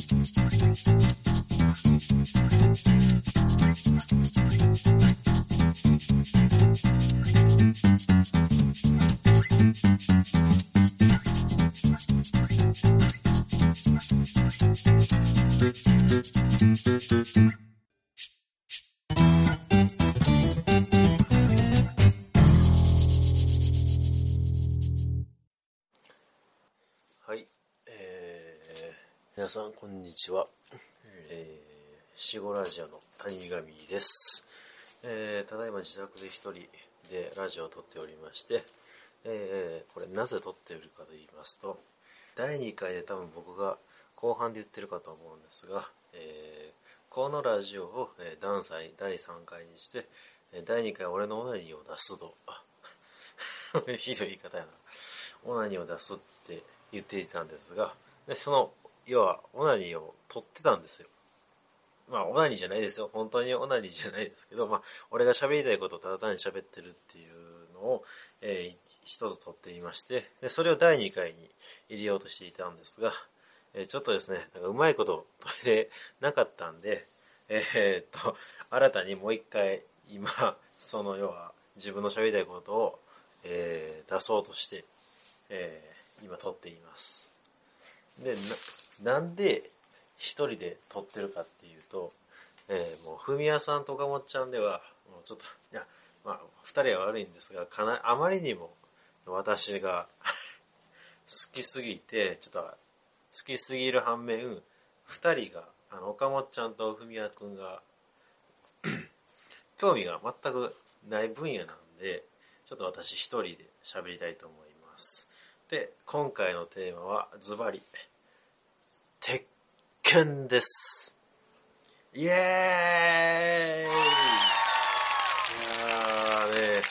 はい、さんこんにちは。えー、シゴラジオの谷上です。えー、ただいま自宅で一人でラジオを撮っておりまして、えー、これなぜ撮っているかと言いますと、第2回で多分僕が後半で言ってるかと思うんですが、えー、このラジオを、えー、ダンサイ第3回にして、第2回俺のオナニーを出すと、ひどい言い方やな。オナニーを出すって言っていたんですが、でその、要は、オナニーを取ってたんですよ。まあ、オナニーじゃないですよ。本当にオナニーじゃないですけど、まあ、俺が喋りたいことをただ単に喋ってるっていうのを、えー一つ取っていまして、で、それを第2回に入れようとしていたんですが、えーちょっとですね、なんかうまいこと取れてなかったんで、えーっと、新たにもう一回、今、その要は、自分の喋りたいことを、えー出そうとして、えー今撮っています。で、な、んで一人で撮ってるかっていうと、えーもう、ふみやさんとかもっちゃんでは、もうちょっと、いや、まあ、二人は悪いんですが、かな、あまりにも私が 好きすぎて、ちょっと、好きすぎる反面、二人が、あの、岡本ちゃんとふみやくんが、興味が全くない分野なんで、ちょっと私一人で喋りたいと思います。で、今回のテーマはズバリ、鉄拳です。イエーイいやーね、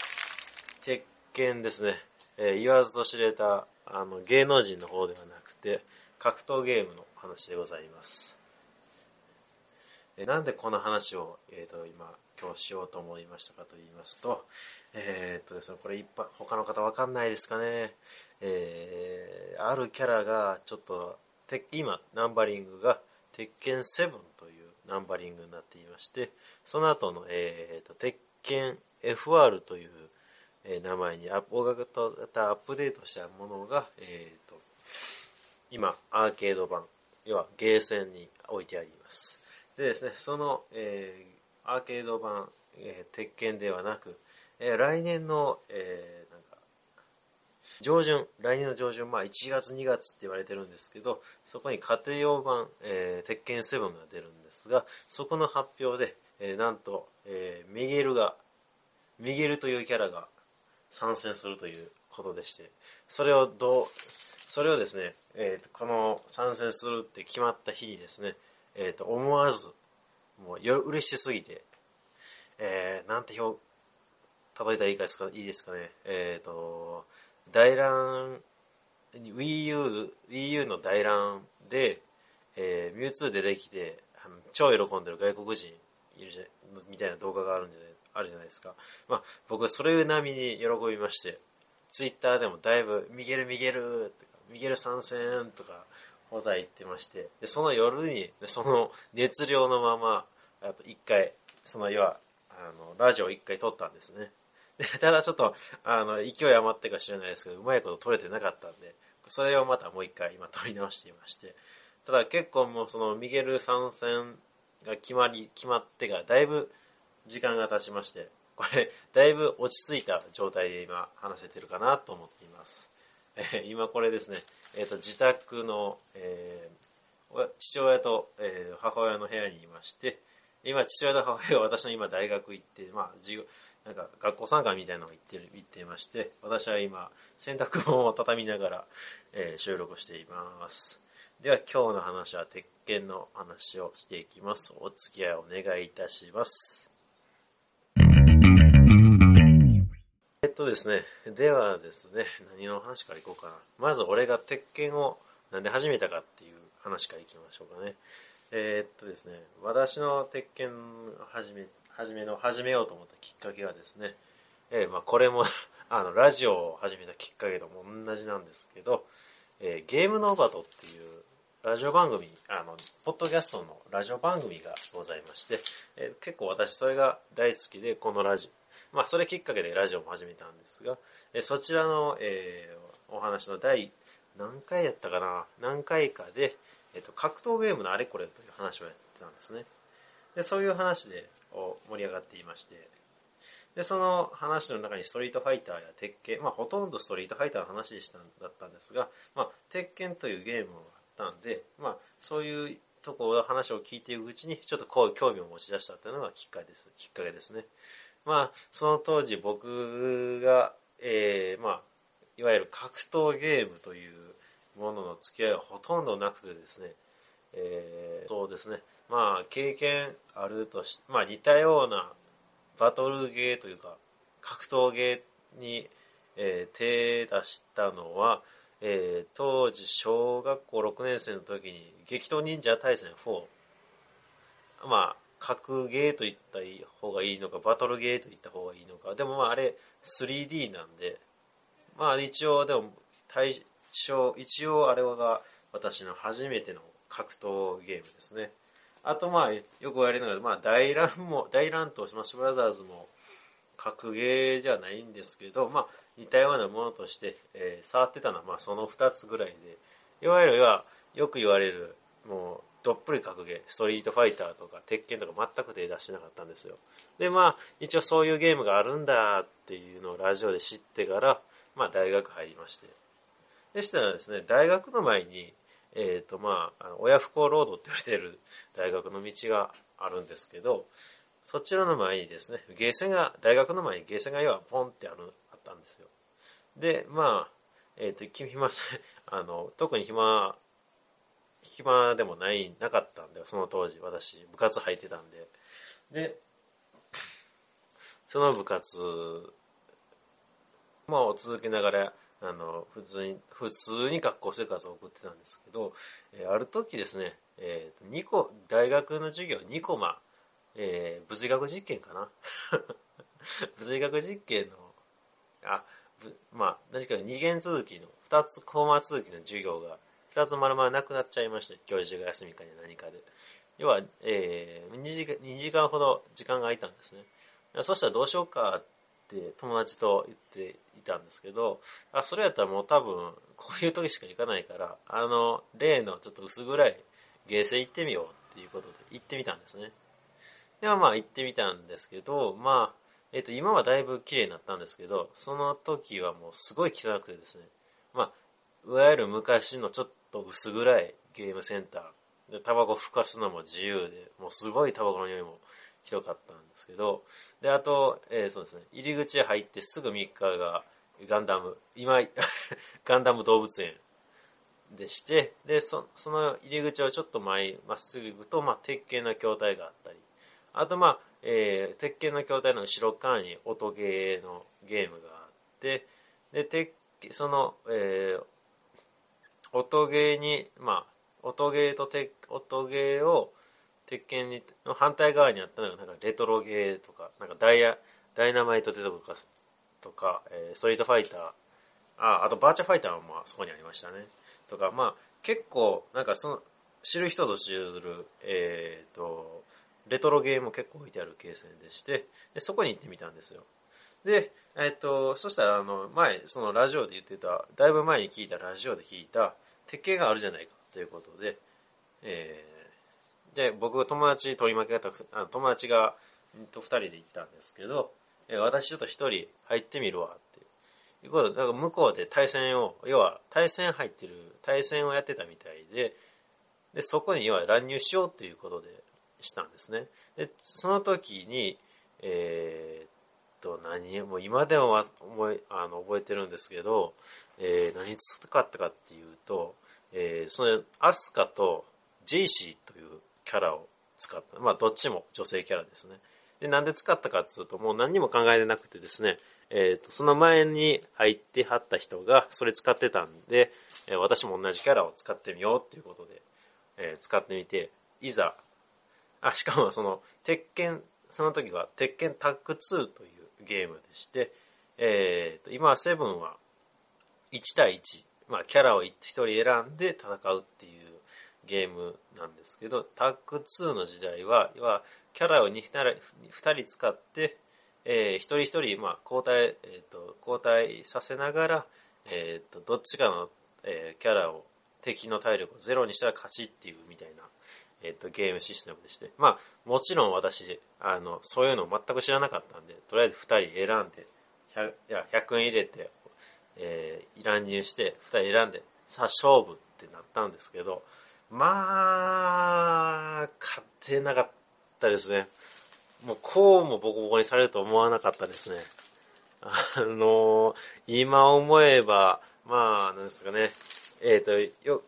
鉄拳ですね。えー言わずと知れた、あの、芸能人の方ではなくて、格闘ゲームの話でございます。えーなんでこの話を、えー、と今今日しようと思いましたかと言いますと、えーっとですね、これ一般他の方わかんないですかね、えーあるキャラがちょっとて今ナンバリングが鉄拳7というナンバリングになっていましてその後の、えー、と鉄拳 FR という、えー名前にアップ大型アップデートしたものが、えー、と今アーケード版要はゲーセンに置いてあります。でですねその、えーアーケード版、えー鉄拳ではなく、えー来年の、えー上旬来年の上旬まあ1月2月って言われてるんですけどそこに家庭用版、えー鉄拳7が出るんですがそこの発表で、えーなんと、えーミゲルがミゲルというキャラが参戦するということでしてそれをどうそれをですね、えーこの参戦するって決まった日にですね、えーと思わずもうよ嬉しすぎて、えーなんて表例えたらいいかですかいいですかねえっ、と大乱 Wii U, Wii U の大乱で、えー、ミュウツー出てきて超喜んでる外国人いるじゃみたいな動画があるんじゃないあるじゃないですか。まあ、僕それ並みに喜びまして、ツイッターでもだいぶ、ミゲルミゲルとか、ミゲル参戦とか、ほざ言ってまして、で、その夜に、その熱量のまま、やっぱ一回、その要は、あの、ラジオ一回撮ったんですね。ただちょっと、あの、勢い余ってか知らないですけど、うまいこと撮れてなかったんで、それをまたもう一回今撮り直していまして、ただ結構もうそのミゲル参戦が決まり、決まってからだいぶ時間が経ちまして、これ、だいぶ落ち着いた状態で今話せてるかなと思っています。えー今これですね、えっ、と、自宅の、えー父親と、えー母親の部屋にいまして、今、父親と母親が私の今大学行って、まあ、授業、なんか学校参加みたいなのを行ってる、行っていまして、私は今、洗濯物を畳みながら、えー収録しています。では今日の話は鉄拳の話をしていきます。お付き合いお願いいたします。えっとですね、ではですね、何の話からいこうかな。まず俺が鉄拳をなんで始めたかっていう話からいきましょうかね。えーっとですね、私の鉄拳を始め、始めの、始めようと思ったきっかけはですね、えーまあこれも あの、ラジオを始めたきっかけとも同じなんですけど、えーゲームノーバトっていうラジオ番組、あの、ポッドキャストのラジオ番組がございまして、えー、結構私それが大好きで、このラジオ、まあそれきっかけでラジオも始めたんですが、えー、そちらの、えー、お話の第何回やったかな何回かで、えっ、と、格闘ゲームのあれこれという話をやってたんですね。で、そういう話でを盛り上がっていまして、で、その話の中にストリートファイターや鉄拳、まあほとんどストリートファイターの話でした、だったんですが、まあ鉄拳というゲームがあったんで、まあそういうところ話を聞いていくうちに、ちょっとこう興味を持ち出したというのがきっかけです。きっかけですね。まあ、その当時僕が、えー、まあ、いわゆる格闘ゲームというものの付き合いはほとんどなくてですね、えー、そうですね、まあ、経験あるとし、まあ似たようなバトルゲーというか、格闘ゲーに、えー、手出したのは、えー、当時小学校6年生の時に激闘忍者対戦4。まあ、格ゲーと言った方がいいのか、バトルゲーと言った方がいいのか。でもまああれ 3D なんで、まあ一応でも対象、一応あれが私の初めての格闘ゲームですね。あとまあ、よく言われるのが、まあ大乱も、大乱闘スマッシュブラザーズも格ゲーじゃないんですけど、まあ似たようなものとして、えー、触ってたのはまあその2つぐらいで、いわゆるはよく言われる、もうどっぷり格ゲー、ストリートファイターとか鉄拳とか全く手出してなかったんですよ。でまあ一応そういうゲームがあるんだっていうのをラジオで知ってから、まあ大学入りまして。でしたらですね、大学の前に、えっ、ー、とまあ、親不孝ロードって言われてる大学の道があるんですけど、そちらの前にですね、ゲーセンが、大学の前にゲーセンが要はポンってある、あったんですよ。で、まあ、えっ、ー、と、暇、あの、特に暇、暇でもない、なかったんで、その当時、私、部活入ってたんで。で、その部活、まあ、続けながら、あの、普通に、普通に学校生活を送ってたんですけど、えー、ある時ですね、えー、2個、大学の授業2コマ、えー、物理学実験かな？物理学実験の、あ、まあ、何か二元続きの、2つコマ続きの授業が、2つ丸々なくなっちゃいまして、教授が休みかに何かで。要は、えー、2時間、2時間ほど時間が空いたんですね。そしたらどうしようかっって友達と言っていたんですけど、あ、それやったらもう多分、こういう時しか行かないから、あの、例のちょっと薄暗いゲーセン行ってみようっていうことで行ってみたんですね。ではまあ行ってみたんですけど、まあ、えっ、と、今はだいぶ綺麗になったんですけど、その時はもうすごい汚くてですね、まあ、いわゆる昔のちょっと薄暗いゲームセンターで、タバコ吹かすのも自由で、もうすごいタバコの匂いもひどかったんですけど、で、あと、えー、そうですね、入り口入ってすぐ3日がガンダム、今、ガンダム動物園でして、で、そその入り口をちょっと前、まっすぐ行くと、まあ、鉄拳の筐体があったり、あと、まあ、えー、鉄拳の筐体の後ろ側に音ゲーのゲームがあって、で、鉄その、えー、音ゲーに、まあ、音ゲーと鉄、音ゲーを鉄拳に、の反対側にあったのが、なんかレトロゲーとか、なんかダイヤ、ダイナマイトデトとか、とか、えー、ストリートファイター、あ、あとバーチャファイターもまあそこにありましたね。とか、まあ結構、なんかその、知る人ぞ知る、えっ、ー、と、レトロゲーも結構置いてあるケースでして、でそこに行ってみたんですよ。で、えっ、ー、と、そしたら、あの、前、そのラジオで言ってた、だいぶ前に聞いたラジオで聞いた、鉄拳があるじゃないかということで、えー、で、僕が友達取り巻き方、あ友達が、と二人で行ったんですけど、え私ちょっと一人入ってみるわっていうことで、だから向こうで対戦を、要は対戦入ってる、対戦をやってたみたいで、で、そこに要は乱入しようっていうことでしたんですね。で、その時に、えー、っと、何、もう今でも覚え、あの、覚えてるんですけど、えー、何使ったかっていうと、えー、その、アスカとジェイシーというキャラを使った。まあ、どっちも女性キャラですね。で、なんで使ったかっていうと、もう何にも考えてなくてですね、えっ、ー、と、その前に入ってはった人がそれ使ってたんで、えー、私も同じキャラを使ってみようっていうことで、えー、使ってみて、いざ、あ、しかもその、鉄拳、その時は鉄拳タッグ2というゲームでして、えっ、と、今はセブンは1対1、まあ、キャラを1人選んで戦うっていうゲームなんですけど、タッグ2の時代は、要はキャラを 2, 2人使って、えー、一人一人、まあ、交代、えーと、交代させながら、えーと、どっちかの、えー、キャラを敵の体力をゼロにしたら勝ちっていうみたいな、えーと、ゲームシステムでして、まあ、もちろん私あのそういうの全く知らなかったんでとりあえず2人選んで 100, いや100円入れて、えー、乱入して2人選んでさあ勝負ってなったんですけどまあ勝てなかったですね。もうこうもボコボコにされると思わなかったですね。あの今思えばまあなんですかね。えっ、ー、とよ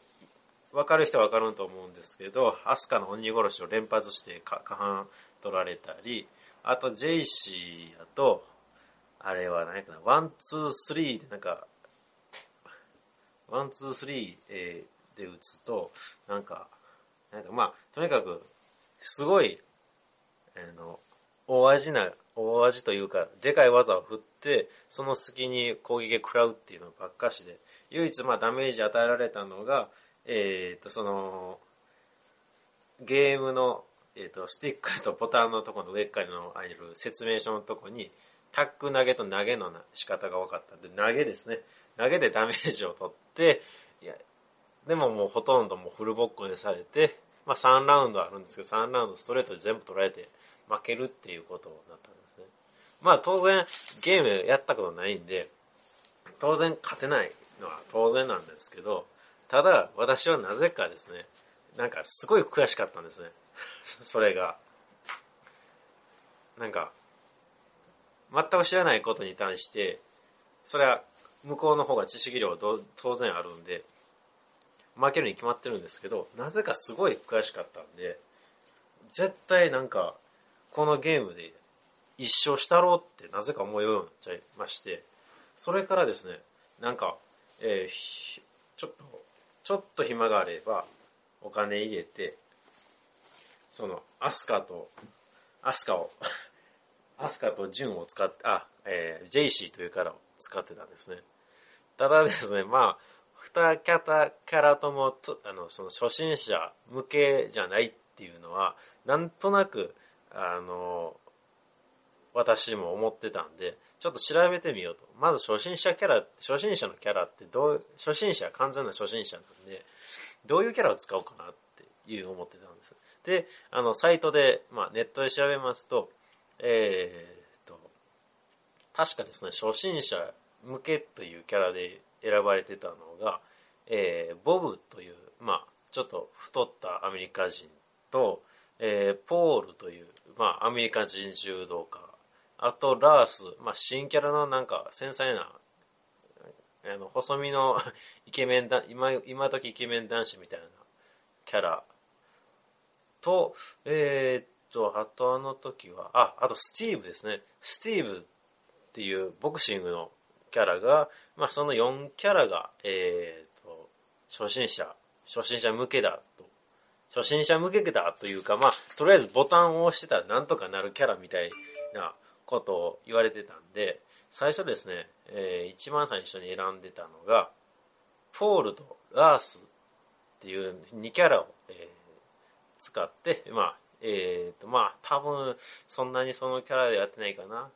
分かる人は分かると思うんですけど、アスカの鬼殺しを連発して確反取られたり、あとジェイシーやと、あれは何かな、ワン、ツー、スリーでなんか、ワン、ツー、スリーで打つと、なんか、なんかまあ、とにかく、すごい、あの、大味な、大味というか、でかい技を振って、その隙に攻撃食らうっていうのばっかしで、唯一まあダメージ与えられたのが、えっ、と、その、ゲームの、えっ、と、スティックとボタンのところの上からのある説明書のところに、タック投げと投げの仕方が分かったんで、投げですね。投げでダメージを取って、いや、でももうほとんどもうフルボッコにされて、まあ3ラウンドあるんですけど、3ラウンドストレートで全部取られて負けるっていうことになったんですね。まあ当然ゲームやったことないんで、当然勝てないのは当然なんですけど、ただ、私はなぜかですね、なんかすごい悔しかったんですね。それが。なんか、全く知らないことに対して、それは向こうの方が知識量当然あるんで、負けるに決まってるんですけど、なぜかすごい悔しかったんで、絶対なんか、このゲームで一生したろうってなぜか思うようになっちゃいまして、それからですね、なんか、えー、ちょっとちょっと暇があれば、お金入れて、その、アスカと、アスカを アスカとジュンを使って、あ、えー、ジェイシーというキャラを使ってたんですね。ただですね、まあ、二キャラともと、あの、その初心者向けじゃないっていうのは、なんとなく、あの、私も思ってたんで、ちょっと調べてみようと。まず初心者キャラ、初心者のキャラってどう、初心者、完全な初心者なんで、どういうキャラを使おうかなっていう思ってたんです。で、あの、サイトで、まあネットで調べますと、えー、と、確かですね、初心者向けというキャラで選ばれてたのが、えー、ボブという、まあちょっと太ったアメリカ人と、えー、ポールという、まあアメリカ人柔道家あと、ラース、まあ、新キャラのなんか繊細な、あの、細身の イケメンだ、今、今時イケメン男子みたいなキャラと、えー、っと、あとあの時は、あ、あとスティーブですね。スティーブっていうボクシングのキャラが、まあ、その4キャラが、えー、と、初心者、初心者向けだと。初心者向けだというか、まあ、とりあえずボタンを押してたらなんとかなるキャラみたいなことを言われてたんで、最初ですね、えー、一番最初に選んでたのが、ポールとラースっていう2キャラを、えー、使って、まあ、えっ、ー、と、まあ、多分、そんなにそのキャラでやってないかな。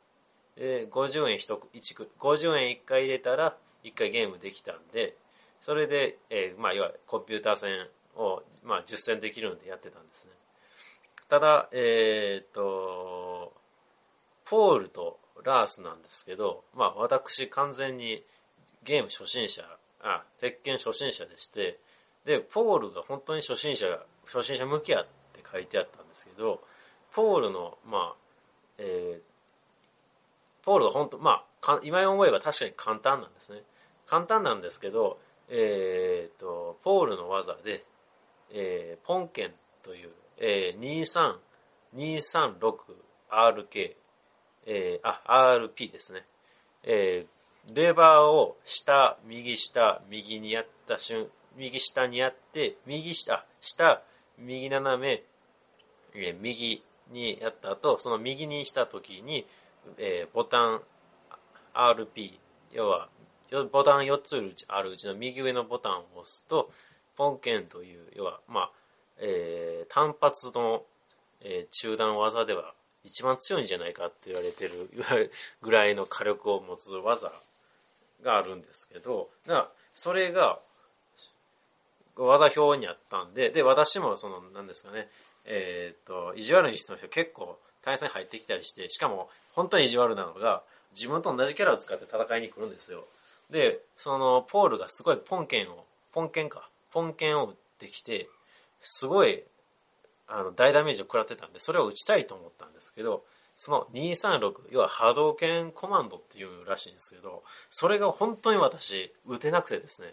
えー、50円1、1、50円1回入れたら、1回ゲームできたんで、それで、えー、まあ、いわゆるコンピューター戦を、まあ、実践できるんでやってたんですね。ただ、えっ、と、ポールとラースなんですけど、まあ私完全にゲーム初心者、あ、鉄拳初心者でして、で、ポールが本当に初心者、初心者向きやって書いてあったんですけど、ポールの、まあ、えー、ポールが本当、まあ、今思えば確かに簡単なんですね。簡単なんですけど、えー、と、ポールの技で、えー、ポンケンという、えー、23236RK えー、あ、RP ですね。えー、レバーを下、右下、右にやった瞬、右下にやって、右下、下、右斜め、えー、右にやった後、その右にした時に、えー、ボタン RP、要は、ボタン4つあるうちの右上のボタンを押すと、ポンケンという、要は、まあ、えー、単発の、えー、中断技では一番強いんじゃないかって言われてる、ぐらいの火力を持つ技があるんですけど、それが、技表にあったんで、で、私もその、なんですかね、えっ、と、意地悪い人の人結構対戦入ってきたりして、しかも本当に意地悪なのが、自分と同じキャラを使って戦いに来るんですよ。で、その、ポールがすごいポンケンを、ポンケンか、ポンケンを打ってきて、すごい、あの、大ダメージを食らってたんで、それを打ちたいと思ったんですけど、その236、要は波動拳コマンドっていうらしいんですけど、それが本当に私、打てなくてですね、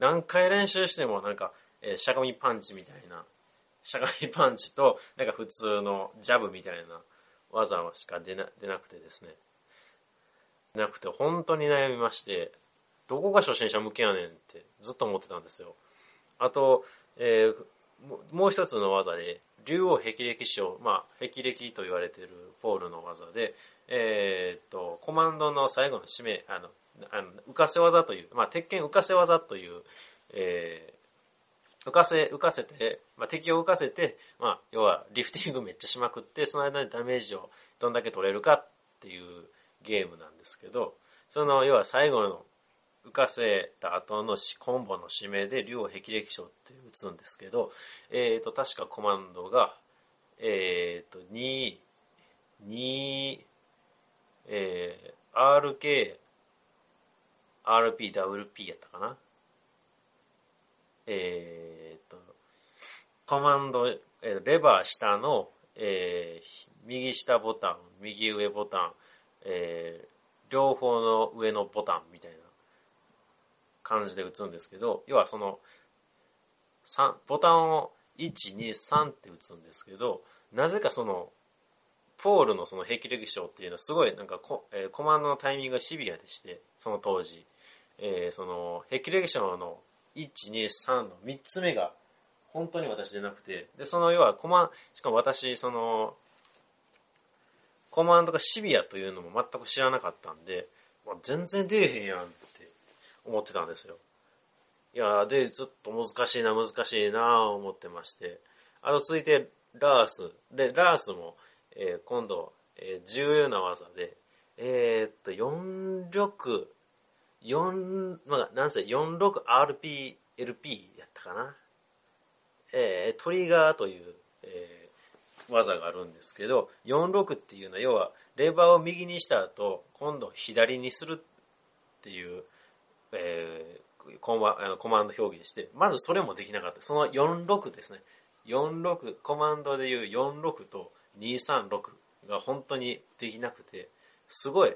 何回練習してもなんか、えー、しゃがみパンチみたいな、しゃがみパンチと、なんか普通のジャブみたいな技しか出な出なくてですね。なくて、本当に悩みまして、どこが初心者向けやねんってずっと思ってたんですよ。あと、えー、もう一つの技で、竜王霹靂章、まあ、霹靂と言われているポールの技で、えー、っと、コマンドの最後の締め、あの、あの浮かせ技という、まあ、鉄拳浮かせ技という、えー、浮かせ、浮かせて、まあ、敵を浮かせて、まあ、要は、リフティングめっちゃしまくって、その間にダメージをどんだけ取れるかっていうゲームなんですけど、その、要は最後の浮かせた後のコンボの指名で竜を霹靂章って打つんですけど、えっ、ー、と、確かコマンドが、えっ、ー、と、2、2、えー、RK、RP、WP やったかなえっ、と、コマンド、えレバー下の、えー、右下ボタン、右上ボタン、えー、両方の上のボタンみたいな感じで打つんですけど、要はその、ボタンを1、2、3って打つんですけど、なぜかその、ポールのその霹靂章っていうのはすごいなんかコ,、えー、コマンドのタイミングがシビアでして、その当時。えー、その、霹靂章の1、2、3の3つ目が本当に私でなくて、で、その要はコマン、しかも私、その、コマンドがシビアというのも全く知らなかったんで、まあ、全然出えへんやんって思ってたんですよ。いやで、ずっと難しいな、難しいな思ってまして。あと続いて、ラース。で、ラースも、えー、今度、えー、重要な技で、えー、っと、46、4、まあ、なんせ 46RP、LP やったかな。えー、トリガーという、えー、技があるんですけど、46っていうのは要は、レバーを右にした後、今度左にするっていう、えー、コマコマンド表現して、まずそれもできなかった。その46ですね。46、コマンドでいう46と236が本当にできなくて、すごい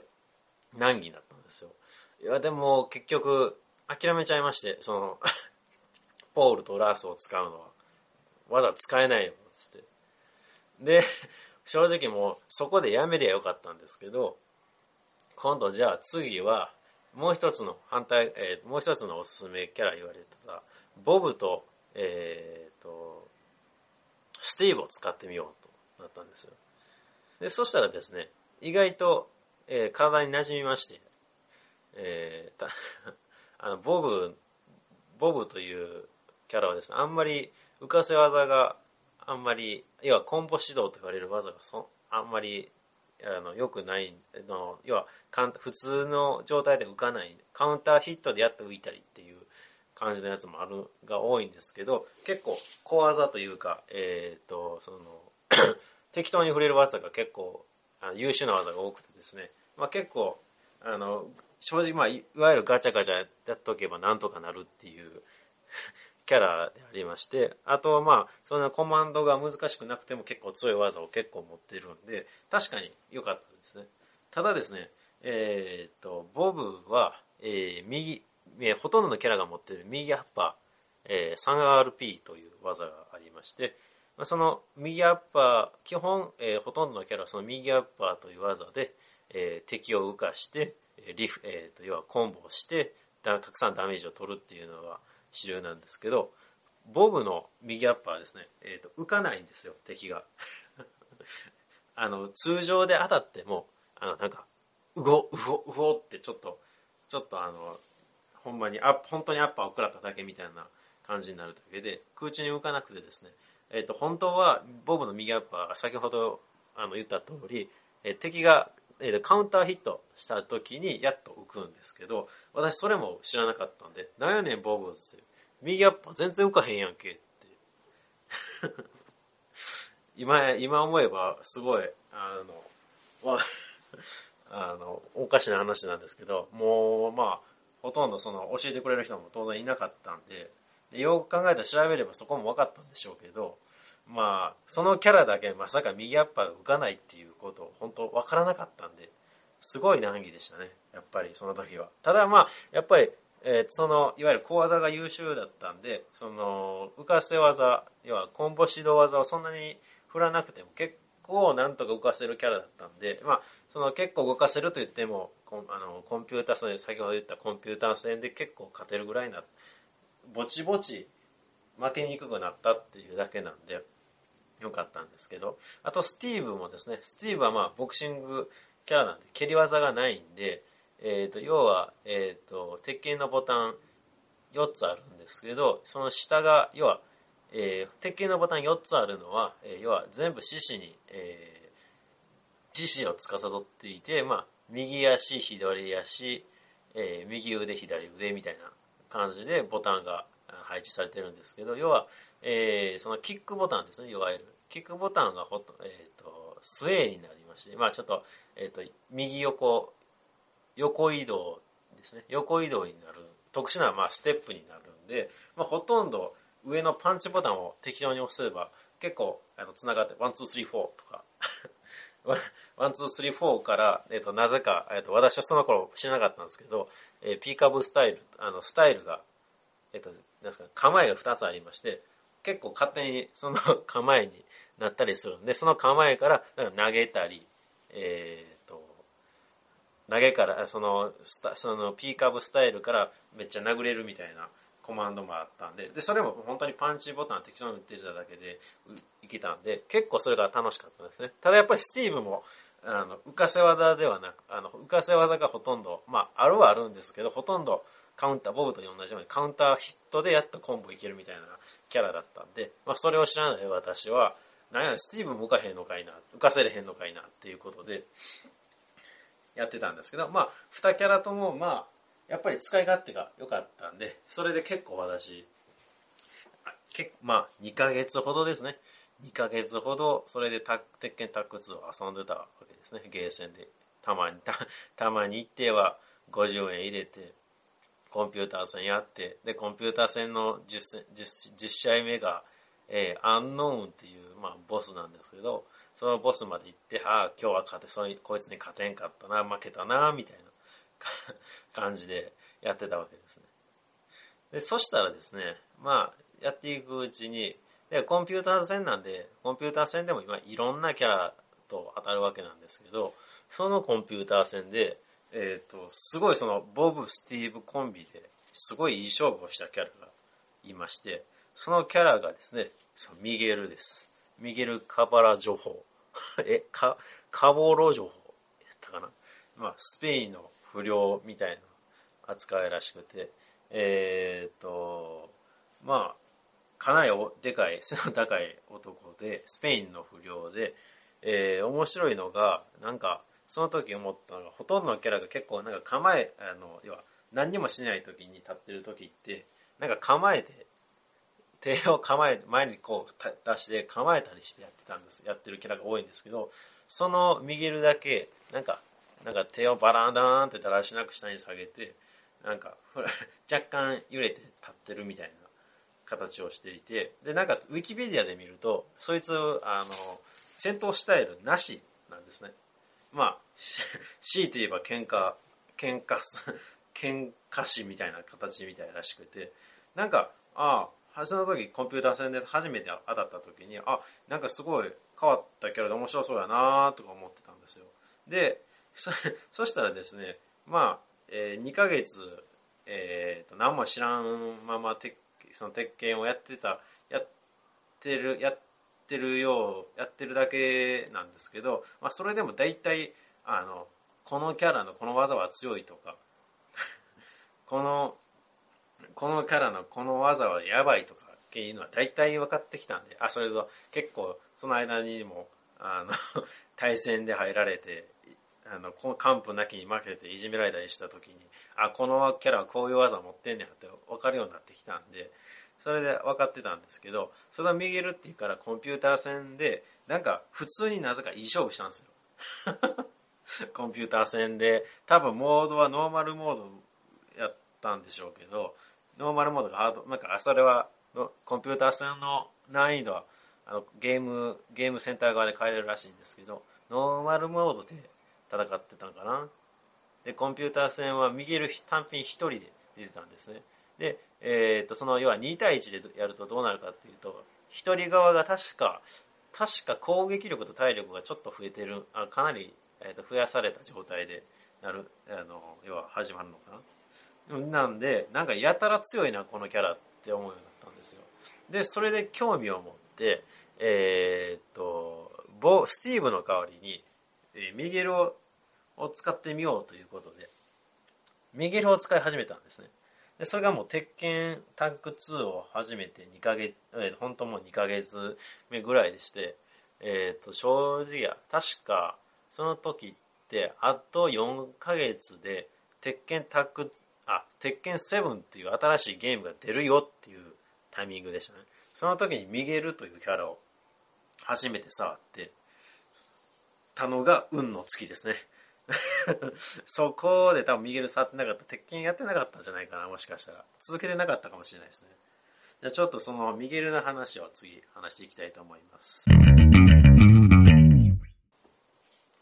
難儀だったんですよ。いや、でも結局諦めちゃいまして、その ポールとラースを使うのは、わざ使えないよ、つって。で、正直もうそこでやめりゃよかったんですけど、今度じゃあ次は、もう一つの反対、えー、もう一つのおすすめキャラ言われてた、ボブと、えー、と、スティーブを使ってみようとなったんですよ。で、そしたらですね、意外と、えー、体に馴染みまして、えー、あの、ボブ、ボブというキャラはですね、あんまり浮かせ技があんまり、要はコンボ指導と言われる技がそあんまりあの良くないの、要はかん普通の状態で浮かない、カウンターヒットでやって浮いたりっていう感じのやつもある、が多いんですけど、結構小技というか、え、ー、と、その 適当に触れる技が結構あ優秀な技が多くてですね、まあ結構、あの、正直まあ、いわゆるガチャガチャやっとけばなんとかなるっていう キャラでありまして、あとはまあ、そんなコマンドが難しくなくても結構強い技を結構持ってるんで、確かに良かったですね。ただですね、えー、っと、ボブは、えー、右、えー、ほとんどのキャラが持ってる右アッパー、えー、3RP という技がありまして、まあ、その右アッパー、基本、えー、ほとんどのキャラはその右アッパーという技で、えー、敵を浮かして、リフ、えー、と、要はコンボをして、たくさんダメージを取るっていうのは、主流なんですけど、ボブの右アッパーですね、えっ、ー、と、浮かないんですよ、敵が。あの、通常で当たっても、あの、なんか、うご、うご、うごってちょっと、ちょっとあの、ほんまに、あ、本当にアッパーを食らっただけみたいな感じになるだけで、空中に浮かなくてですね、えっ、ー、と、本当は、ボブの右アッパーが先ほどあの言った通り、えー、敵が、えー、カウンターヒットした時にやっと浮くんですけど、私それも知らなかったんで、なんやねんボブって、右アッパー全然浮かへんやんけって。今、今思えばすごい、あの、わ、あの、おかしな話なんですけど、もう、まあ、ほとんどその教えてくれる人も当然いなかったんで、よく考えたら調べればそこも分かったんでしょうけど、まあ、そのキャラだけまさか右アッパーが浮かないっていうことを本当分からなかったんで、すごい難儀でしたね。やっぱりその時は。ただまあ、やっぱり、えー、その、いわゆる小技が優秀だったんで、その、浮かせ技、要はコンボ指導技をそんなに振らなくても結構なんとか動かせるキャラだったんで、まあ、その結構動かせると言っても、あのコンピューター戦、先ほど言ったコンピューター戦で結構勝てるぐらいな、ぼちぼち負けにくくなったっていうだけなんで、よかったんですけど、あとスティーブもですね、スティーブはまあボクシングキャラなんで蹴り技がないんで、えっ、ー、と、要は、えっ、ー、と、鉄拳のボタン4つあるんですけど、その下が、要は、えー、鉄拳のボタン4つあるのは、えー、要は全部獅子に、えー、獅子を司っていて、まあ、右足、左足、えー、右腕、左腕みたいな感じでボタンが配置されてるんですけど、要は、えー、そのキックボタンですね、いわゆる。キックボタンがほと、えっ、ー、と、スウェーになりまして、まあちょっと、えっ、ー、と、右横、横移動ですね。横移動になる、特殊な、まあ、ステップになるんで、まあ、ほとんど上のパンチボタンを適当に押せば、結構、あの、繋がって、ワン、ツー、スリー、フォーとか、ワン、ツー、スリー、フォーから、えっ、ー、と、なぜか、えっ、ー、と、私はその頃知らなかったんですけど、えー、ピーカブスタイル、あの、スタイルが、えっ、と、なんですか、構えが2つありまして、結構勝手にその 構えになったりするんで、その構えから投げたり、えっ、と、投げから、その、その、ピーカブスタイルからめっちゃ殴れるみたいなコマンドもあったんで、で、それも本当にパンチボタン適当に打ってただけでいけたんで、結構それが楽しかったですね。ただやっぱりスティーブも、あの、浮かせ技ではなく、あの、浮かせ技がほとんど、まあ、あるはあるんですけど、ほとんどカウンター、ボブと同じようにカウンターヒットでやっとコンボいけるみたいなキャラだったんで、まあ、それを知らない私は、なんや、スティーブも浮かへんのかいな、浮かせれへんのかいなっていうことで、やってたんですけど、まあ、二キャラとも、まあ、やっぱり使い勝手が良かったんで、それで結構私、結まあ、2ヶ月ほどですね。2ヶ月ほど、それで鉄拳タック2を遊んでたわけですね。ゲーセンで。たまに、たたまに行っては50円入れて、コンピューター戦やって、で、コンピューター戦の 10, 10, 10試合目が、えー、アンノーンっていう、まあ、ボスなんですけど、そのボスまで行って、はあ、今日は勝て、そう、こいつに勝てんかったな、負けたな、みたいな 感じでやってたわけですね。で、そしたらですね、まあ、やっていくうちに、で、コンピューター戦なんで、コンピューター戦でも今いろんなキャラと当たるわけなんですけど、そのコンピューター戦で、えっ、ー、と、すごいその、ボブ、スティーブコンビで、すごいいい勝負をしたキャラがいまして、そのキャラがですね、そのミゲルです。ミゲル・カバラ情報。え、カ、カボロ情報やったかな。まあ、スペインの不良みたいな扱いらしくて、えっ、ー、と、まあ、かなりおでかい、背の高い男で、スペインの不良で、えー、面白いのが、なんか、その時思ったのが、ほとんどのキャラが結構なんか構え、あの、要は、何にもしない時に立ってる時って、なんか構えて、手を構え、前にこう出して構えたりしてやってたんです。やってるキャラが多いんですけど、そのミゲルだけ、なんか、なんか手をバランダーンってだらしなく下に下げて、なんか、若干揺れて立ってるみたいな形をしていて、で、なんか、ウィキペディアで見ると、そいつ、あの、戦闘スタイルなしなんですね。まあ、強いて言えば喧嘩、喧嘩、喧嘩師みたいな形みたいらしくて、なんか、ああ、その時コンピューター戦で初めて当たった時に、あ、なんかすごい変わったキャラで面白そうやなとか思ってたんですよ。で、そそしたらですね、まあ、えー、2ヶ月、えーと、何も知らんまま鉄その鉄拳をやってた、やってる、やっってるよう、やってるだけなんですけど、まあ、それでも大体、あの、このキャラのこの技は強いとか、この、このキャラのこの技はやばいとかっていうのは大体分かってきたんで、あ、それと結構その間にも、あの、対戦で入られて、あの、この完膚なきに負けていじめられたりした時に、あ、このキャラはこういう技持ってんねやって分かるようになってきたんで、それで分かってたんですけど、それはミゲルっていうからコンピューター戦で、なんか普通になぜかいい勝負したんですよ。コンピューター戦で、多分モードはノーマルモードやったんでしょうけど、ノーマルモードがハード、なんかそれはコンピューター戦の難易度はあのゲーム、ゲームセンター側で変えれるらしいんですけど、ノーマルモードで戦ってたのかな。で、コンピューター戦はミゲル単品1人で出てたんですね。で、えっ、と、その要は2対1でやるとどうなるかっていうと、1人側が確か、確か攻撃力と体力がちょっと増えてる、あかなり、えー、と増やされた状態でなる、あの、要は始まるのかな。なんで、なんかやたら強いな、このキャラって思うようになったんですよ。で、それで興味を持って、えー、っと、ボ、スティーブの代わりに、えー、ミゲルをを使ってみようということで、ミゲルを使い始めたんですね。で、それがもう鉄拳タッグ2を始めて2ヶ月、えー、本当もう2ヶ月目ぐらいでして、えっ、と、正直や、確か、その時って、あと4ヶ月で、鉄拳タッグ、あ、鉄拳7っていう新しいゲームが出るよっていうタイミングでしたね。その時にミゲルというキャラを初めて触ってたのが運の月ですね。そこで多分ミゲル触ってなかった。鉄拳やってなかったんじゃないかな、もしかしたら。続けてなかったかもしれないですね。じゃあちょっとそのミゲルの話を次話していきたいと思います。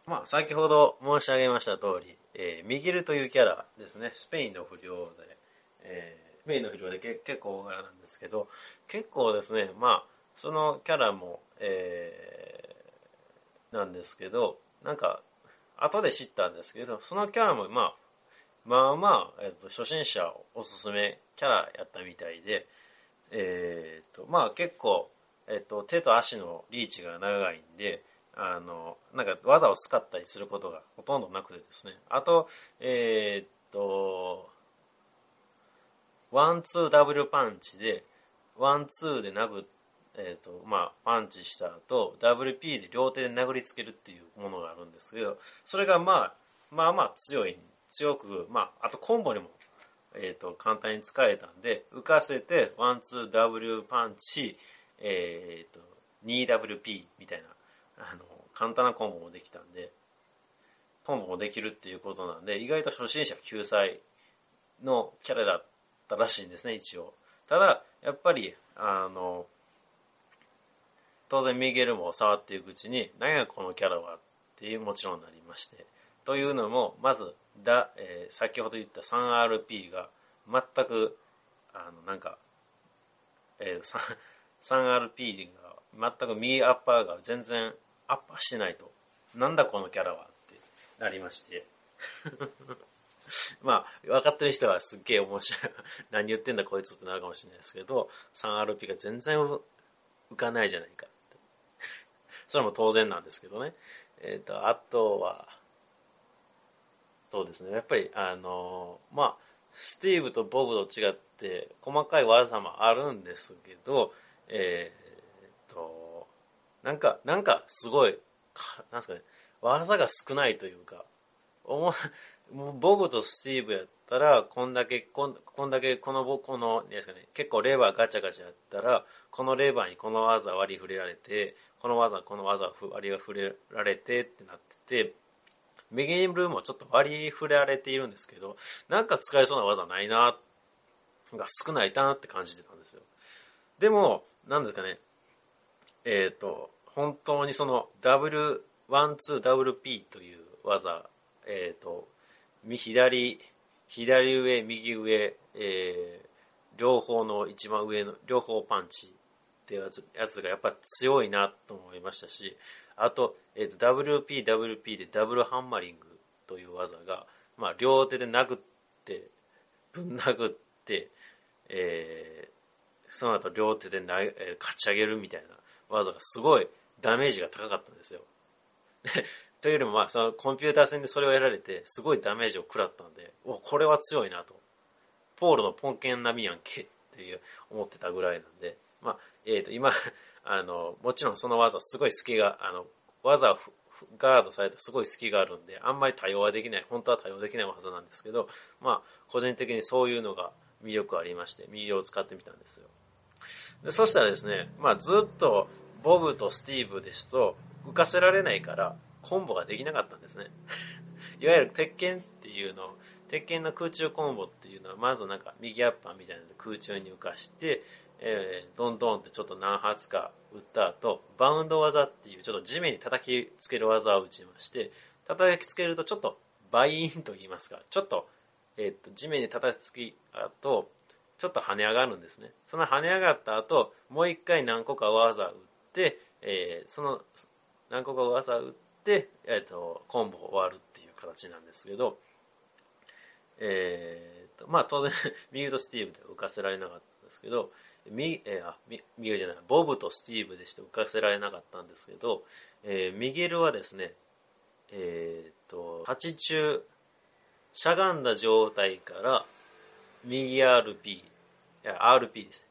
まあ、先ほど申し上げました通り、えー、ミゲルというキャラですね、スペインの不良で、えー、スペインの不良で結構大柄なんですけど、結構ですね、まあ、そのキャラも、えー、なんですけど、なんか、後で知ったんですけど、そのキャラも、まあ、まあまあ、えっと、初心者おすすめキャラやったみたいで、えー、っと、まあ結構、えっと、手と足のリーチが長いんで、あの、なんか技を使ったりすることがほとんどなくてですね。あと、えー、っと、ワンツーダブルパンチで、ワンツーで殴っえっ、ー、と、まあ、パンチした後、WP で両手で殴りつけるっていうものがあるんですけど、それがまあ、まあまあ強い、強く、まあ、あとコンボにも、えっ、ー、と、簡単に使えたんで、浮かせて、ワンツー W パンチ、えっ、ー、と、2WP みたいな、あの、簡単なコンボもできたんで、コンボもできるっていうことなんで、意外と初心者救済のキャラだったらしいんですね、一応。ただ、やっぱり、あの、当然ミゲルも触っていくうちに何やこのキャラはっていうもちろんなりましてというのもまずだ、えー、先ほど言った 3RP が全くあのなんか、えー、3RP が全く右アッパーが全然アッパーしてないとなんだこのキャラはってなりまして まあ、分かってる人はすっげえ面白い。何言ってんだこいつってなるかもしれないですけど、3RP が全然浮かないじゃないか。それも当然なんですけどね。えっ、ー、と、あとは、そうですね。やっぱり、あの、まあ、スティーブとボブと違って、細かい技もあるんですけど、えっ、と、なんか、なんかすごい、なんですかね、技が少ないというか、おもボブとスティーブやったら、こんだけ、こんこんだけ、この、この、ですかね、結構レバーガチャガチャやったら、このレバーにこの技割り振れられて、この技、この技割り振れられてってなってて、メギンルーもちょっと割り振られているんですけど、なんか使えそうな技ないな、が少ないなって感じてたんですよ。でも、なんですかね、えっ、ー、と、本当にその W、12WP という技、えっ、ー、と、左、左上、右上、えー、両方の一番上の、両方パンチってやつやつがやっぱ強いなと思いましたし、あと、えーと、WP、WP でダブルハンマリングという技が、まあ、両手で殴って、ぶん殴って、えー、その後両手でな、えー、勝ち上げるみたいな技がすごいダメージが高かったんですよ。というよりも、まあ、そのコンピューター戦でそれをやられて、すごいダメージを食らったんで、お、これは強いなと。ポールのポンケン並みやんけっていう思ってたぐらいなんで、まあ、えっ、ー、と、今、あの、もちろんその技すごい隙が、あの、技をガードされたすごい隙があるんで、あんまり対応はできない、本当は対応できない技なんですけど、まあ、個人的にそういうのが魅力ありまして、右を使ってみたんですよ。でそしたらですね、まあずっとボブとスティーブですと浮かせられないからコンボができなかったんですね。いわゆる鉄拳っていうの、鉄拳の空中コンボっていうのはまずなんか右アッパーみたいなので空中に浮かして、えー、ドンドンってちょっと何発か打った後、バウンド技っていうちょっと地面に叩きつける技を打ちまして、叩きつけるとちょっとバインと言いますか、ちょっと、えー、っと、地面に叩きつき後、ちょっと跳ね上がるんですね。その跳ね上がった後、もう一回何個か技を打って、えー、その何個か技を打って、えっ、と、コンボ終わるっていう形なんですけど、えー、と、まあ当然、ミグとスティーブで浮かせられなかったんですけど、ミ、えー、あ、ミミゲルじゃない、ボブとスティーブでして浮かせられなかったんですけど、えー、ミゲルはですね、えー、と、8中、しゃがんだ状態から右 RP、いや、RP ですね。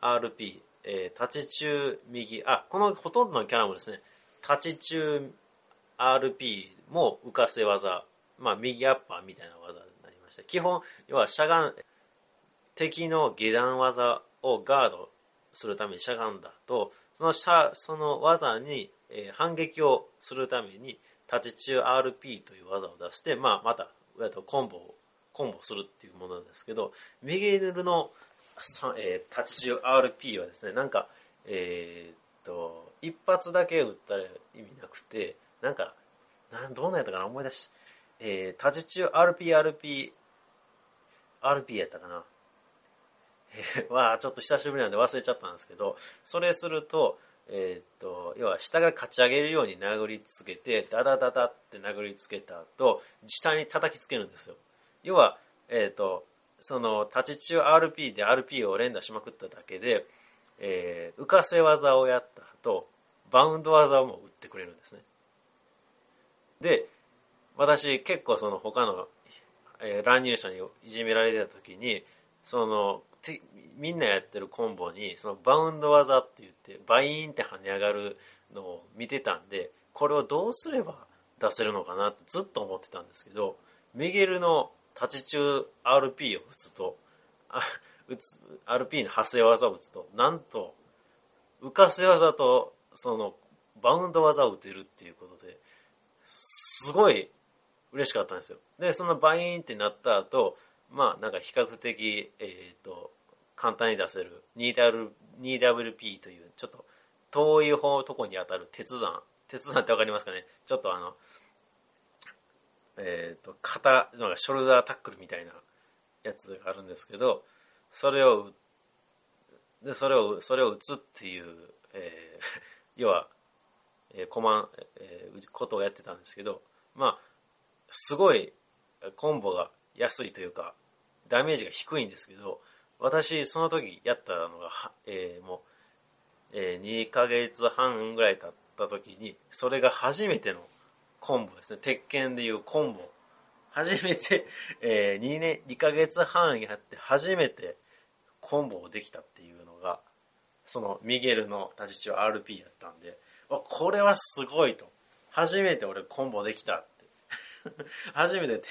RP、えー、立ち中右、あ、このほとんどのキャラもですね、立ち中 RP も浮かせ技、まあ右アッパーみたいな技になりました。基本、要はしゃがん、敵の下段技をガードするためにしゃがんだと、そのしゃ、その技に、えー、反撃をするために、立ち中 RP という技を出して、まあまた、コンボをコンボするっていうものなんですけど、ミゲヌルの、えー、立ち中 RP はですね、なんか、えー、っと、一発だけ撃ったら意味なくて、なんか、なんどうなんやったかな思い出し、えー、立ち中 RP、RP、RP やったかな。えー、わあちょっと久しぶりなんで忘れちゃったんですけど、それすると、えー、っと、要は下が勝ち上げるように殴りつけて、ダダダダって殴りつけた後、下に叩きつけるんですよ。要は、えっ、と、その、立ち中 RP で RP を連打しまくっただけで、えー、浮かせ技をやった後、バウンド技をも打ってくれるんですね。で、私結構その他の、えー、乱入者にいじめられてた時に、その、てみんなやってるコンボに、そのバウンド技って言って、バイーンって跳ね上がるのを見てたんで、これをどうすれば出せるのかなってずっと思ってたんですけど、ミゲルの立ち中 RP を打つと、あ打つ RP の派生技を打つと、なんと、浮かせ技と、その、バウンド技を打てるっていうことで、すごい嬉しかったんですよ。で、そのバイーンってなった後、まあ、なんか比較的、えっ、ー、と、簡単に出せる 2W p という、ちょっと遠い方のとこに当たる鉄山。鉄山ってわかりますかね？ちょっとあの、えっ、ー、と、肩、なんかショルダータックルみたいなやつがあるんですけど、それを、で、それを、それを打つっていう、えー、要は、えー、コマン、えー、ことをやってたんですけど、まあ、すごいコンボが安いというか、ダメージが低いんですけど、私、その時やったのが、えー、もう、えー、2ヶ月半ぐらい経った時に、それが初めてのコンボですね。鉄拳でいうコンボ。初めて、えー、2年、2ヶ月半やって初めてコンボをできたっていうのが、そのミゲルの立ち位 RP やったんで、これはすごいと。初めて俺コンボできたって。初めて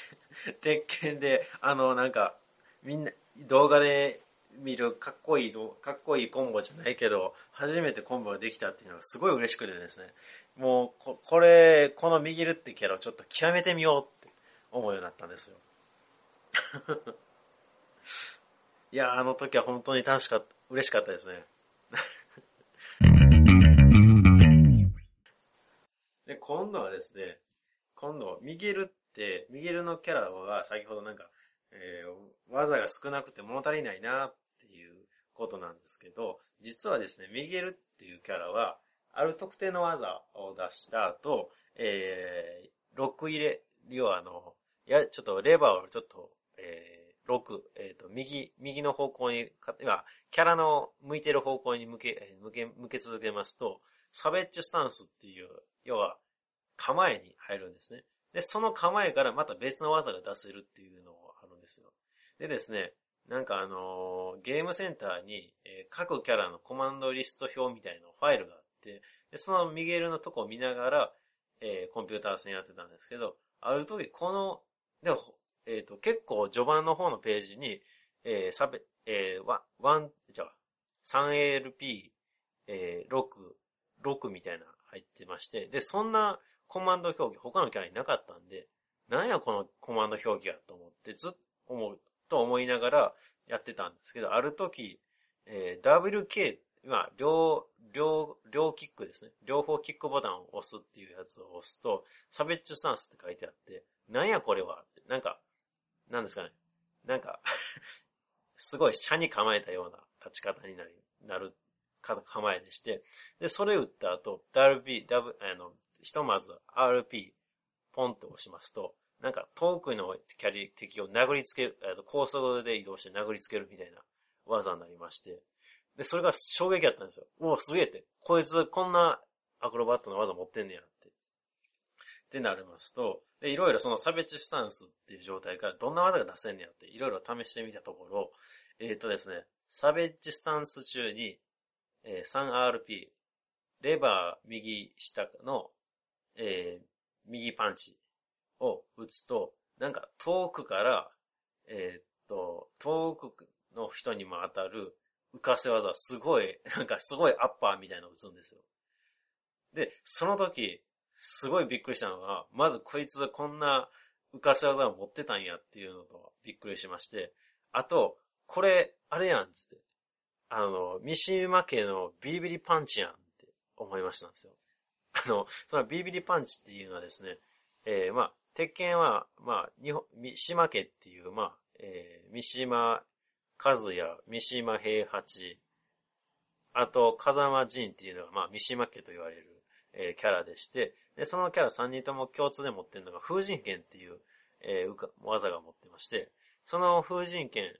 鉄拳で、あの、なんか、みんな、動画で見るかっこいい、かっこいいコンボじゃないけど、初めてコンボができたっていうのがすごい嬉しくてですね。もうこ、これ、このミギルってキャラをちょっと極めてみようって思うようになったんですよ。いや、あの時は本当に楽しかった、嬉しかったですね。で、今度はですね、今度、ミゲルって、ミゲルのキャラは先ほどなんか、えー、技が少なくて物足りないなっていうことなんですけど、実はですね、ミゲルっていうキャラは、ある特定の技を出した後、えー、ロック入れ、要はあの、いや、ちょっとレバーをちょっと、えー、ロック、えっ、ー、と、右、右の方向に、今、キャラの向いてる方向に向け、向け、向け続けますと、サベッジスタンスっていう、要は、構えに入るんですね。で、その構えからまた別の技が出せるっていうのですよ。でですね、なんかあのーゲームセンターに、えー各キャラのコマンドリスト表みたいなファイルがあって、でそのミゲルのとこを見ながら、えーコンピューター戦やってたんですけど、ある時この、でも、えっ、と、結構序盤の方のページに、えー、サベ、えー、ワン、じゃあ、3ALP、えー、6、6みたいな入ってまして、で、そんなコマンド表記他のキャラになかったんで、なんやこのコマンド表記やと思って、ずっと思う、と思いながらやってたんですけど、ある時、えー WK、今、両、両、両キックですね。両方キックボタンを押すっていうやつを押すと、サベッジスタンスって書いてあって、なんやこれはって、なんか、なんですかね。なんか、すごい車に構えたような立ち方になり、なる構えでして、で、それ打った後、WB、W、あの、ひとまず RP、ポンと押しますと、なんか遠くのキャリ敵を殴りつける、高速で移動して殴りつけるみたいな技になりまして、で、それが衝撃だったんですよ。おお、すげえって。こいつこんなアクロバットの技持ってんねやって。ってなりますと、で、いろいろその差別スタンスっていう状態からどんな技が出せんねやって、いろいろ試してみたところ、えっ、とですね、サベッジスタンス中に、えー 3RP、レバー右下の、えー右パンチを打つと、なんか遠くから、えーっと、遠くの人にも当たる浮かせ技、すごい、なんかすごいアッパーみたいなのを打つんですよ。で、その時、すごいびっくりしたのが、まずこいつこんな浮かせ技を持ってたんやっていうのとびっくりしまして、あと、これ、あれやん、つって。あの、三島家のビリビリパンチやんって思いましたんですよ。あの、そのビリビリパンチっていうのはですね、えー、まあ、鉄拳は、まあ、日本、三島家っていう、まあ、えー、三島和也、三島平八、あと、風間仁っていうのが、まあ、三島家と言われる、えーキャラでして、で、そのキャラ3人とも共通で持ってるのが、風神剣っていう、えー技が持ってまして、その風神剣、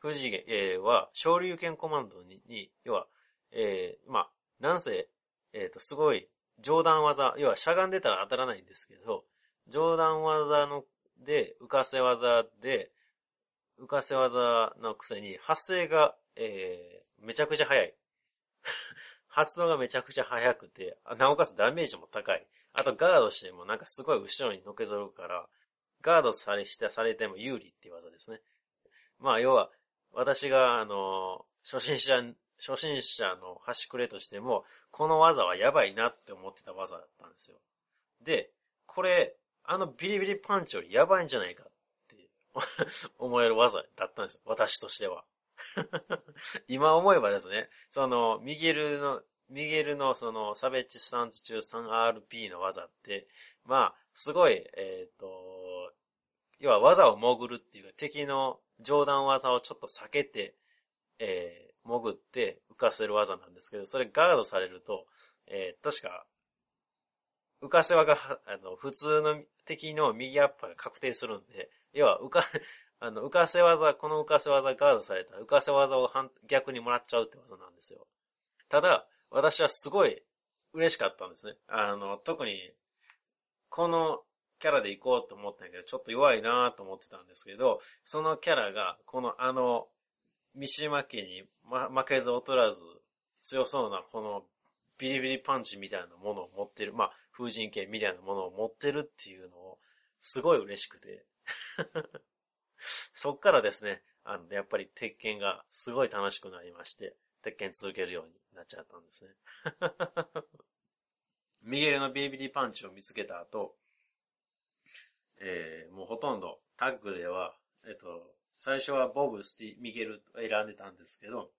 風神剣、えーは、昇竜拳コマンドに、に要は、えーまあ、なんせ、えっ、と、すごい、上段技、要はしゃがんでたら当たらないんですけど、上段技の、で、浮かせ技で、浮かせ技のくせに発声が、えー、めちゃくちゃ速い。発動がめちゃくちゃ速くて、なおかつダメージも高い。あとガードしてもなんかすごい後ろにのけぞるから、ガードされして、されても有利っていう技ですね。まあ要は、私があの、初心者、初心者の端くれとしても、この技はやばいなって思ってた技だったんですよ。で、これ、あのビリビリパンチよりやばいんじゃないかって 思える技だったんですよ。私としては。今思えばですね、その、ミゲルの、ミゲルのその、サベッチスタンツ中 3RP の技って、まあ、すごい、えっ、と、要は技を潜るっていうか、敵の上段技をちょっと避けて、えー潜って浮かせる技なんですけど、それガードされると、えー確か、浮かせ技が、あの、普通の敵の右アッパーが確定するんで、要は浮か、あの、浮かせ技、この浮かせ技ガードされたら、浮かせ技を逆にもらっちゃうって技なんですよ。ただ、私はすごい嬉しかったんですね。あの、特に、このキャラで行こうと思ったんやけど、ちょっと弱いなと思ってたんですけど、そのキャラが、このあの、三島家に、ま、負けず劣らず、強そうな、この、ビリビリパンチみたいなものを持ってる、まあ、風神剣みたいなものを持ってるっていうのを、すごい嬉しくて。そっからですね、あの、やっぱり鉄拳がすごい楽しくなりまして、鉄拳続けるようになっちゃったんですね。ミゲルのビリビリパンチを見つけた後、えー、もうほとんどタッグでは、えっと、最初はボブ、スティ、ミゲルと選んでたんですけど、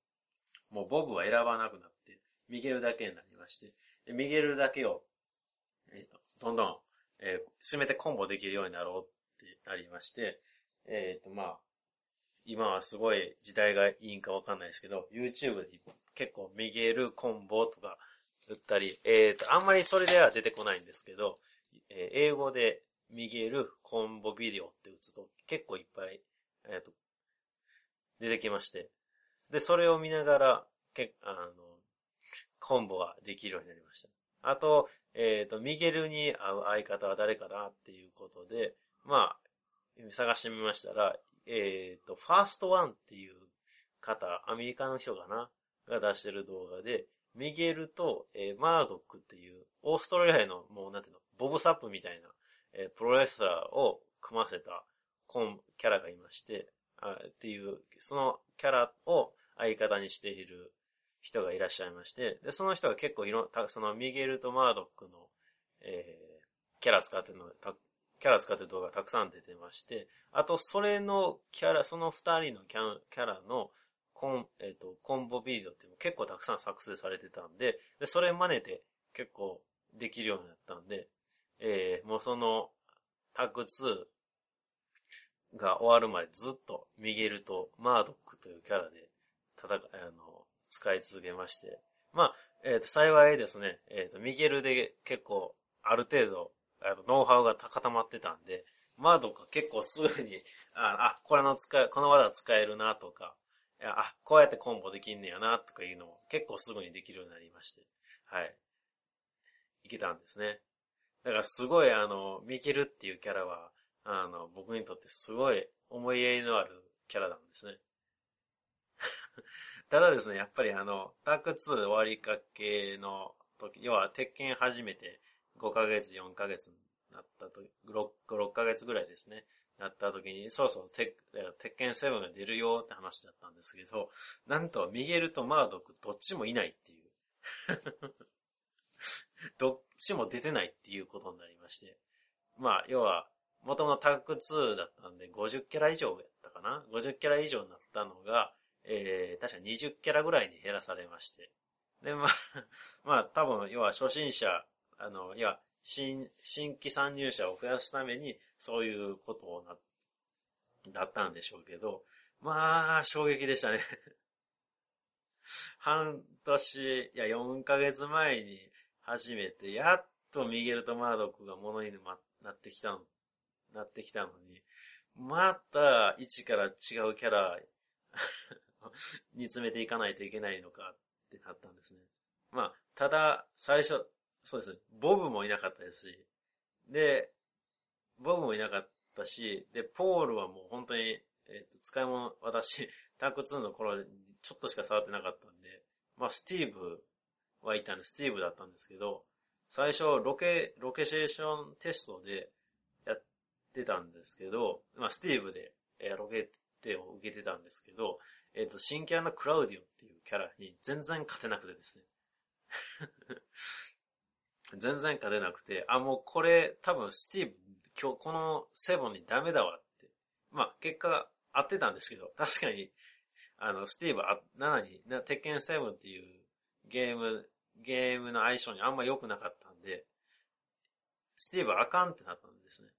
もうボブは選ばなくなって、ミゲルだけになりまして、ミゲルだけを、えっ、と、どんどん、えー進めてコンボできるようになろうってなりまして、えっ、と、まあ、今はすごい時代がいいんかわかんないですけど、YouTube で結構ミゲルコンボとか打ったり、えっ、と、あんまりそれでは出てこないんですけど、えー英語でミゲルコンボビデオって打つと結構いっぱい、えっ、と、出てきまして、で、それを見ながら、けあの、コンボができるようになりました。あと、えっ、と、ミゲルに合う相方は誰かなっていうことで、まあ、探してみましたら、えっ、ー、と、ファーストワンっていう方、アメリカの人かな？が出してる動画で、ミゲルと、えー、マードックっていう、オーストラリアの、もうなんていうの、ボブサップみたいな、えー、プロレスラーを組ませたコン、キャラがいまして、あっていう、そのキャラを相方にしている人がいらっしゃいまして、で、その人が結構いろ、そのミゲルとマードックの、えー、キャラ使ってるの、キャラ使ってる動画たくさん出てまして、あと、それのキャラ、その二人のキャラのコン、えっ、ー、と、コンボビデオっていうの結構たくさん作成されてたんで、で、それ真似て結構できるようになったんで、えー、もうその、タッグ2が終わるまでずっとミゲルとマードックというキャラで戦、あの、使い続けまして。まあ、えっ、ー、と、幸いですね、えっ、ー、と、ミゲルで結構、ある程度、あの、ノウハウが固まってたんで、マードックは結構すぐに、あ、あこれの使い、この技使えるなとか、あ、こうやってコンボできんねやな、とかいうのも結構すぐにできるようになりまして。はい。いけたんですね。だからすごいあの、ミケルっていうキャラは、あの、僕にとってすごい思い入れのあるキャラなんですね。ただですね、やっぱりあの、タック2終わりかけの時、要は鉄拳始めて5ヶ月、4ヶ月になったと、6、6ヶ月ぐらいですね。なった時に、そうそう、鉄拳7が出るよって話だったんですけど、なんとミゲルとマードックどっちもいないっていう。どっちも出てないっていうことになりまして。まあ、要は、もともとタッグ2だったんで50キャラ以上やったかな ?50 キャラ以上になったのが、えー、確か20キャラぐらいに減らされまして。で、まあ、まあ多分、要は初心者、あの、いや、新、新規参入者を増やすために、そういうことをな、だったんでしょうけど、まあ、衝撃でしたね 半年、いや、4ヶ月前に始めて、やっとミゲルとマードックが物になってきたの、なってきたのに、また一から違うキャラ 煮詰めていかないといけないのかってなったんですね。まあ、ただ、最初、そうですね。ボブもいなかったですし、で、ボブもいなかったし、で、ポールはもう本当に、えっ、ー、と、使い物、私、タンク2の頃ちょっとしか触ってなかったんで、まあ、スティーブはいたんで、スティーブだったんですけど、最初、ロケ、ロケシェーションテストでってたんですけど、まあ、スティーブで、えー、ロケテを受けてたんですけど、えっ、ー、と、新キャラのクラウディオっていうキャラに全然勝てなくてですね。全然勝てなくて、あ、もうこれ多分スティーブ、今日このセブンにダメだわって。まあ結果合ってたんですけど、確かに、あの、スティーブあ、7に、な鉄拳セブンっていうゲーム、ゲームの相性にあんま良くなかったんで、スティーブあかんってなったんですね。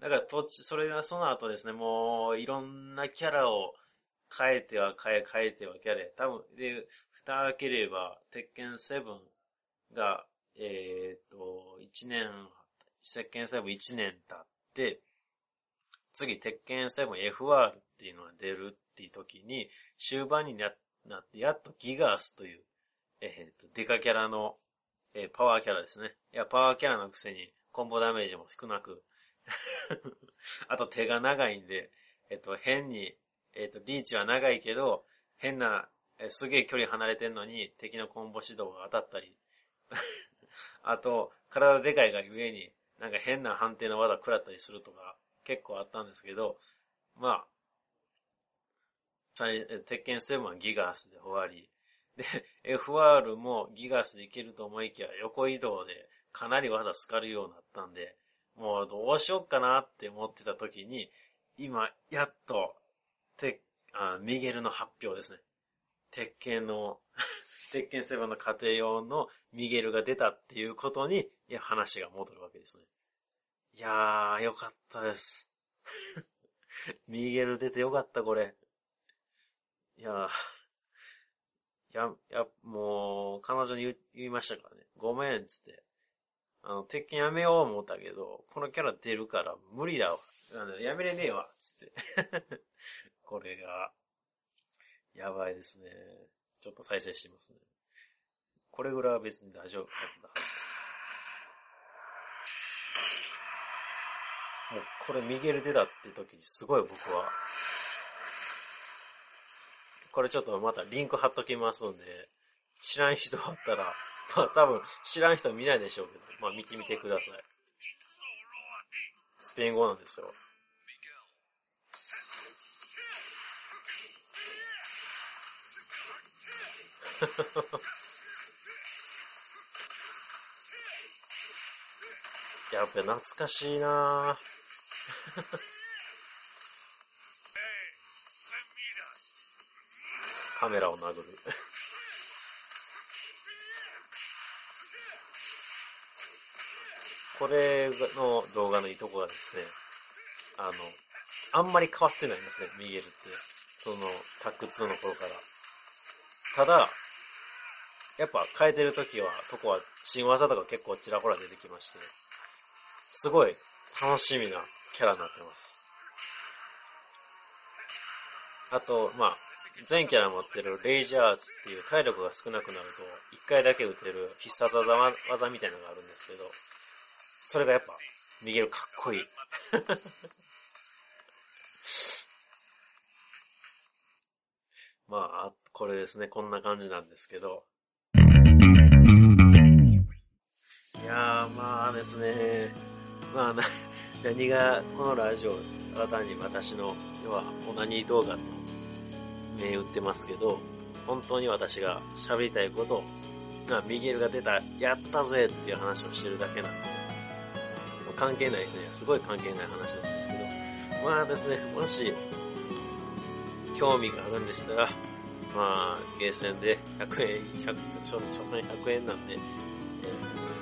だから途中、それがその後ですね、もういろんなキャラを変えては変え、変えてはキャラ、多分、で、蓋開ければ、鉄拳セブンがえっ、と、一年、石鹸セブン1年経って、次、鉄拳セブン FR っていうのが出るっていう時に、終盤になって、やっとギガースという、えっ、と、デカキャラの、えー、パワーキャラですね。いや、パワーキャラのくせに、コンボダメージも少なく あと手が長いんで、えっ、と、変に、えっ、と、リーチは長いけど、変な、えすげえ距離離れてんのに、敵のコンボ指導が当たったり。あと、体でかいがゆえに、なんか変な判定の技食らったりするとか、結構あったんですけど、まあ、鉄拳7はギガースで終わり、で、FR もギガースでいけると思いきや、横移動でかなり技スかるようになったんで、もうどうしよっかなって思ってた時に、今、やっと、て、あミゲルの発表ですね。鉄拳の 鉄拳セブンの家庭用のミゲルが出たっていうことに、いや、話が戻るわけですね。いやー、よかったです。ミゲル出てよかった、これ。いやー、や、や、もう、彼女に言いましたからね。ごめん、つって。あの、鉄拳やめよう思ったけど、このキャラ出るから無理だわ。あのやめれねえわ、つって。これが、やばいですね。ちょっと再生してますね。これぐらいは別に大丈夫だったはず。もうこれミゲル出たって時にすごい僕は、これちょっとまたリンク貼っときますんで、知らん人あったら、まあ多分知らん人見ないでしょうけど、まあ見てみてください。スペイン語なんですよ。やっぱ懐かしいな カメラを殴る。これの動画のいいとこがですね、あの、あんまり変わってないんですね、ミゲルって。その、タック2の頃から。ただ、やっぱ変えてる時は、とこは、新技とか結構ちらほら出てきまして、すごい楽しみなキャラになってます。あと、まあ、全キャラ持ってるレイジャーツっていう体力が少なくなると、一回だけ撃てる必殺技技みたいなのがあるんですけど、それがやっぱ、逃げるかっこいい。まあ、これですね、こんな感じなんですけど。いやー、まあですね、まあな、何がこのラジオ、ただ単に私の、要は、オナニー動画と銘打ってますけど、本当に私が喋りたいことを、あ、ミゲルが出た、やったぜっていう話をしてるだけなんで、関係ないですね。すごい関係ない話なんですけど。まあですね、もし、興味があるんでしたら、まあ、ゲーセンで100円、100、初戦100円なんで、え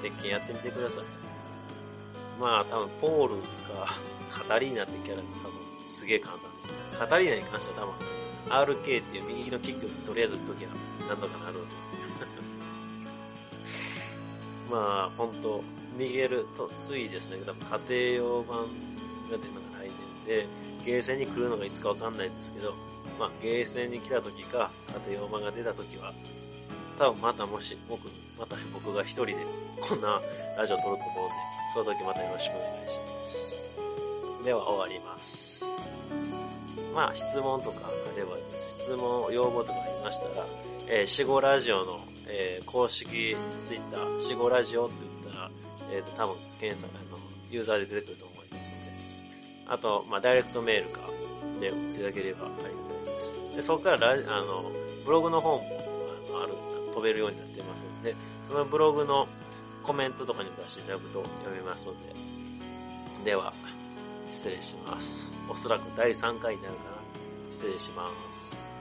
ー、鉄拳やってみてください。まあ、多分、ポールか、カタリーナってキャラが多分、すげえ簡単ですね。カタリーナに関しては多分、RK っていう右のキックとりあえず打っときゃ、なんとかなるんで。まあ、本当ミゲルと、次ですね、多分家庭用版が出るのが来年で、ゲーセンに来るのがいつかわかんないんですけど、まあ、ゲーセンに来た時か、家庭用版が出た時は、多分またもし、僕、また僕が一人でこんなラジオ撮ると思うんで、その時またよろしくお願いします。では終わります。まあ、質問とかあれば、質問、要望とかありましたら、えー、死後ラジオの、えー、公式ツイッター、死後ラジオって、えっ、ー、と、多分、検索、あの、ユーザーで出てくると思いますので。あと、まあ、ダイレクトメールか、で、送っていただければありがたいです。で、そこから、あの、ブログの方も、ある、飛べるようになってますので、そのブログのコメントとかにも出していただくと読めますので。では、失礼します。おそらく第3回になるかな。失礼します。